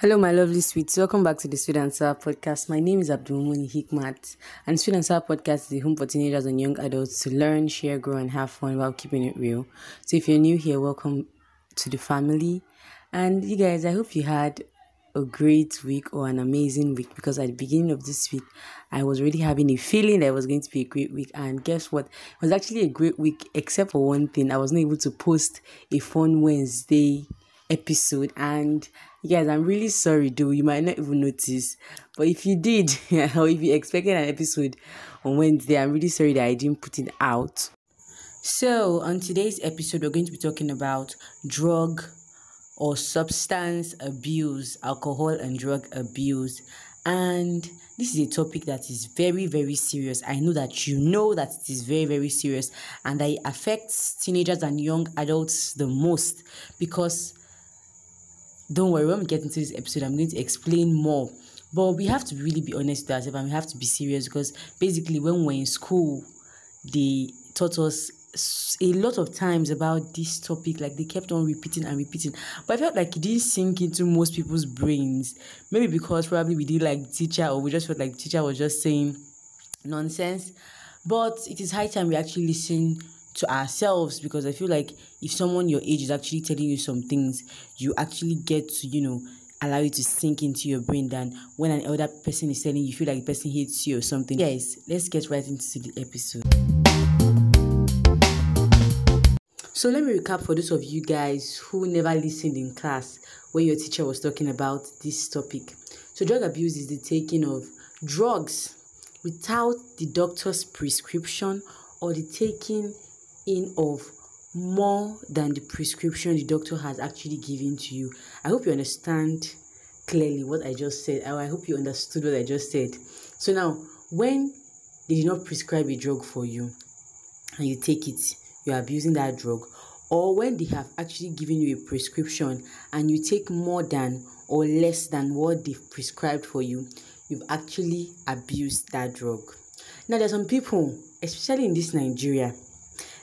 Hello, my lovely sweets. Welcome back to the Sweet and Sour podcast. My name is Abdulmuni Hikmat, and Sweet and Sour podcast is the home for teenagers and young adults to learn, share, grow, and have fun while keeping it real. So, if you're new here, welcome to the family. And you guys, I hope you had a great week or an amazing week because at the beginning of this week, I was already having a feeling that it was going to be a great week. And guess what? It was actually a great week, except for one thing. I wasn't able to post a fun Wednesday episode and guys i'm really sorry though. You might not even notice but if you did or if you expected an episode on wednesday i'm really sorry that i didn't put it out. So on today's episode we're going to be talking about drug or substance abuse alcohol and drug abuse. And this is a topic that is very very serious. I know that you know that it is very very serious and that it affects teenagers and young adults the most because don't worry, when we get into this episode, I'm going to explain more. But we have to really be honest with ourselves and we have to be serious because basically, when we're in school, they taught us a lot of times about this topic like they kept on repeating and repeating. But i felt like it didn't sink into most people's brains. Maybe because probably we did like teacher or we just felt like teacher was just saying nonsense. But it is high time we actually listen to ourselves because I feel like if someone your age is actually telling you some things, you actually get to, you know, allow it to sink into your brain than when an elder person is telling you, you feel like the person hates you or something. Yes, let's get right into the episode. So let me recap for those of you guys who never listened in class when your teacher was talking about this topic. So drug abuse is the taking of drugs without the doctor's prescription or the taking in of more than the prescription the doctor has actually given to you. I hope you understand clearly what I just said. I hope you understood what I just said. So now, when they did not prescribe a drug for you and you take it, you're abusing that drug, or when they have actually given you a prescription and you take more than or less than what they've prescribed for you, you've actually abused that drug. Now, there's some people, especially in this Nigeria,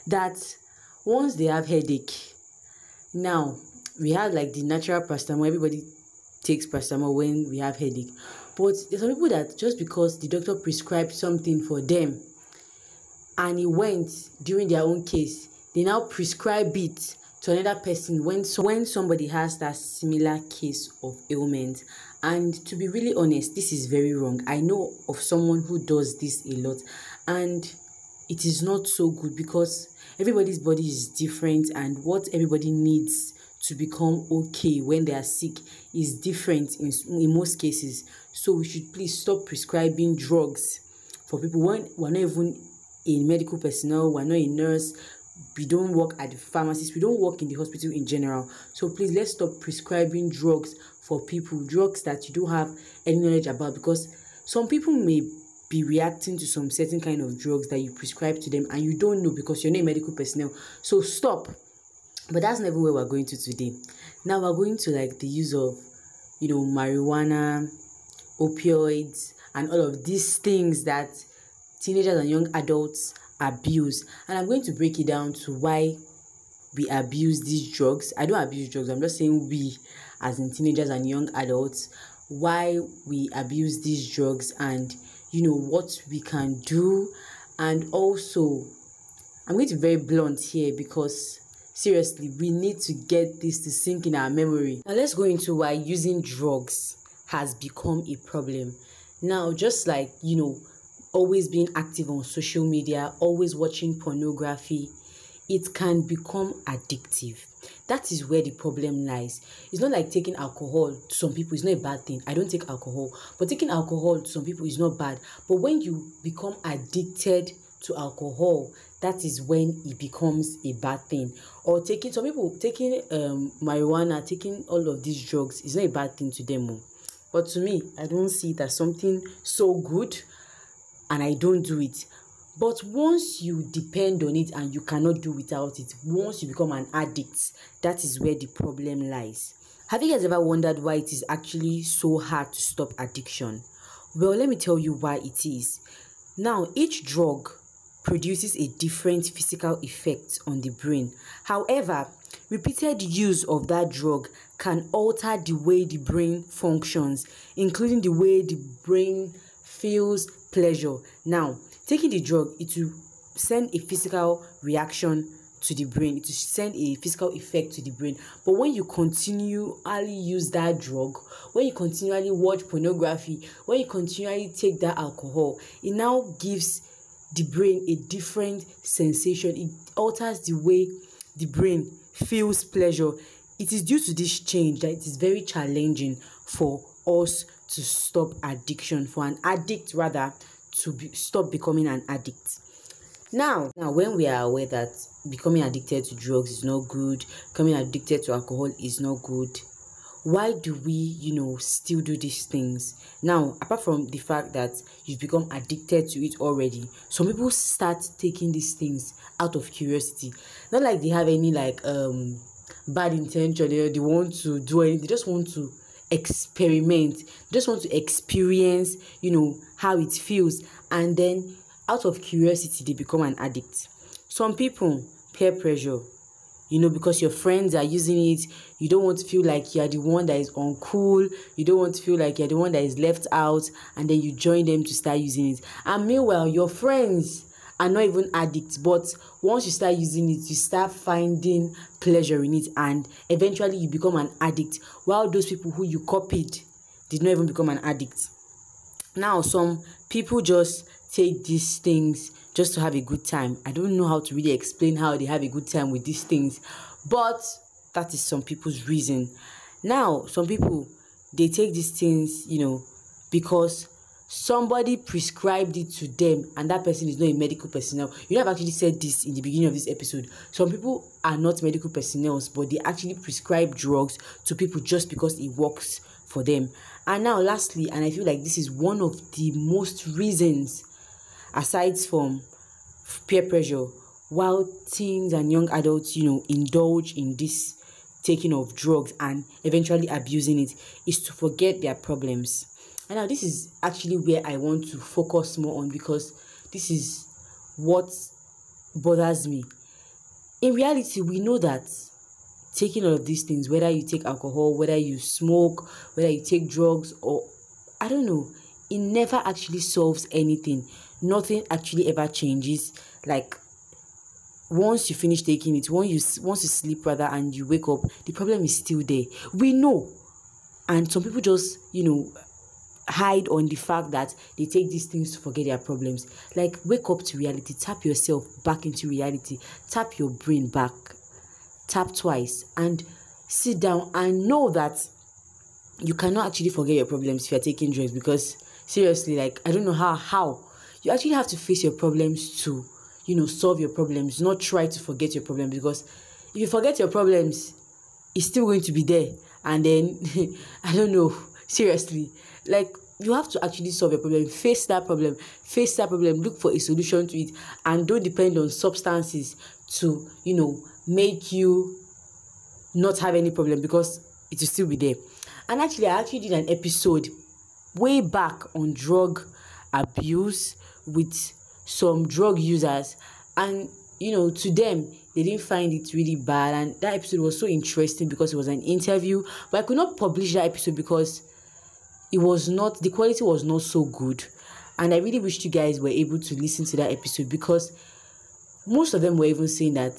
that once they have headache now we have like the natural paracetamol. Everybody takes paracetamol when we have headache. But there's some people that just because the doctor prescribed something for them and it went during their own case they now prescribe it to another person when so when somebody has that similar case of ailment. And to be really honest this is very wrong. I know of someone who does this a lot. And it is not so good because everybody's body is different and what everybody needs to become okay when they are sick is different in, in most cases. So we should please stop prescribing drugs for people. When we're not even a medical personnel we're not a nurse we don't work at the pharmacies we don't work in the hospital in general. So please let's stop prescribing drugs for people drugs that you don't have any knowledge about because some people may be reacting to some certain kind of drugs that you prescribe to them and you don't know because you're not medical personnel. So stop. But that's never where we're going to today. Now we're going to like the use of you know marijuana opioids and all of these things that teenagers and young adults abuse. And i'm going to break it down to why we abuse these drugs. I don't abuse drugs. I'm just saying we as in teenagers and young adults why we abuse these drugs and you know what we can do. And also i'm going to be very blunt here because seriously we need to get this to sink in our memory. Now let's go into why using drugs has become a problem. Now just like you know always being active on social media always watching pornography it can become addictive. That is where the problem lies. It's not like taking alcohol to some people is not a bad thing. I don't take alcohol but taking alcohol to some people is not bad. But when you become addicted to alcohol that is when it becomes a bad thing. Or taking some people taking um marijuana taking all of these drugs is not a bad thing to them oh. but to me i don't see it as something so good and i don't do it but once you depend on it and you cannot do without it once you become an addict that is where the problem lies. Have you guys ever wondered why it is actually so hard to stop addiction? Well let me tell you why it is. Now each drug produces a different physical effect on the brain. However repeated use of that drug can alter the way the brain functions, including the way the brain feels pleasure. Now, taking the drug, it will send a physical reaction to the brain, it will send a physical effect to the brain. But when you continually use that drug, when you continually watch pornography, when you continually take that alcohol, it now gives the brain a different sensation. It alters the way the brain feels pleasure. It is due to this change that it is very challenging for us to stop addiction, for an addict rather to be, stop becoming an addict. Now, now when we are aware that becoming addicted to drugs is not good, becoming addicted to alcohol is not good, why do we, you know, still do these things? Now, apart from the fact that you've become addicted to it already, some people start taking these things out of curiosity. Not like they have any like um bad intention, they, they want to do anything, they just want to experiment, just want to experience, you know, how it feels, and then out of curiosity, they become an addict. Some people, peer pressure, you know, because your friends are using it, you don't want to feel like you're the one that is uncool, you don't want to feel like you're the one that is left out, and then you join them to start using it. And meanwhile, your friends are not even addicts, but once you start using it, you start finding pleasure in it, and eventually you become an addict. While those people who you copied did not even become an addict. Now, some people just take these things just to have a good time. I don't know how to really explain how they have a good time with these things, but that is some people's reason. Now, some people they take these things, you know, because somebody prescribed it to them and that person is not a medical personnel. You have actually said this in the beginning of this episode. Some people are not medical personnel but they actually prescribe drugs to people just because it works for them. And now lastly and i feel like this is one of the most reasons aside from peer pressure while teens and young adults you know indulge in this taking of drugs and eventually abusing it is to forget their problems and now this is actually where i want to focus more on because this is what bothers me. In reality we know that taking all of these things whether you take alcohol whether you smoke whether you take drugs or i don't know it never actually solves anything. Nothing actually ever changes. Like once you finish taking it once you once you sleep rather and you wake up the problem is still there. We know. And some people just you know hide on the fact that they take these things to forget their problems. Like wake up to reality tap yourself back into reality tap your brain back tap twice and sit down and know that you cannot actually forget your problems if you're taking drugs because seriously like i don't know how how. You actually have to face your problems to you know solve your problems not try to forget your problems because if you forget your problems it's still going to be there. And then i don't know seriously like you have to actually solve your problem face that problem face that problem look for a solution to it and don't depend on substances to you know make you not have any problem because it will still be there. And actually i actually did an episode way back on drug abuse with some drug users and you know to them they didn't find it really bad and that episode was so interesting because it was an interview but i could not publish that episode because it was not the quality was not so good. And i really wished you guys were able to listen to that episode because most of them were even saying that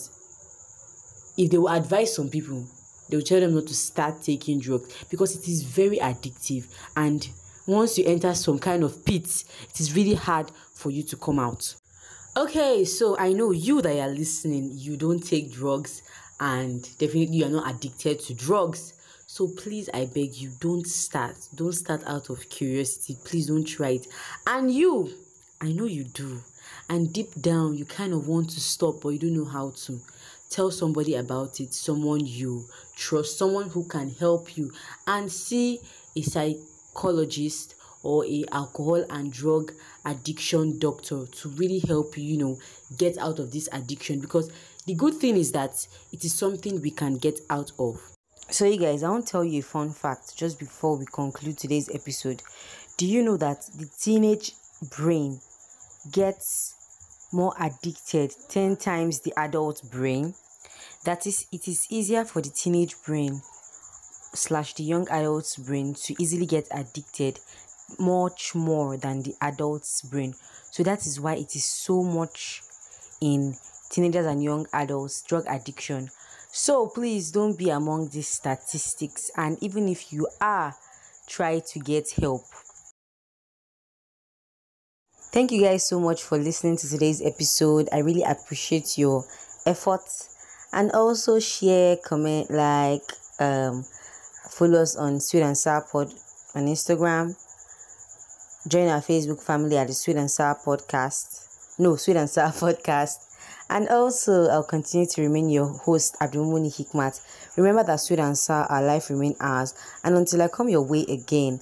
if they will advise some people they will tell them not to start taking drugs because it is very addictive. And once you enter some kind of pit it is really hard for you to come out. Okay so i know you that are listening you don't take drugs and definitely you're not addicted to drugs so please i beg you don't start don't start out of curiosity. Please don't try it. And you i know you do. And deep down you kind of want to stop but you don't know how to. Tell somebody about it someone you trust someone who can help you. And see a psychologist or a alcohol and drug addiction doctor to really help you you know get out of this addiction. Because the good thing is that it is something we can get out of so you guys i want to tell you a fun fact just before we conclude today's episode do you know that the teenage brain gets more addicted 10 times the adult brain that is it is easier for the teenage brain slash the young adult's brain to easily get addicted much more than the adult's brain. So that is why it is so much in teenagers and young adults drug addiction. So please don't be among these statistics and even if you are try to get help. Thank you guys so much for listening to today's episode. I really appreciate your efforts and also share, comment, like, um, follow us on Sweet and Sour Pod on Instagram. Join our Facebook family at the Sweet and Sour Podcast. No, Sweet and Sour Podcast. And also, I'll continue to remain your host, Abdulmuni Hikmat. Remember that Sweet and Sour, our life remain ours. And until I come your way again,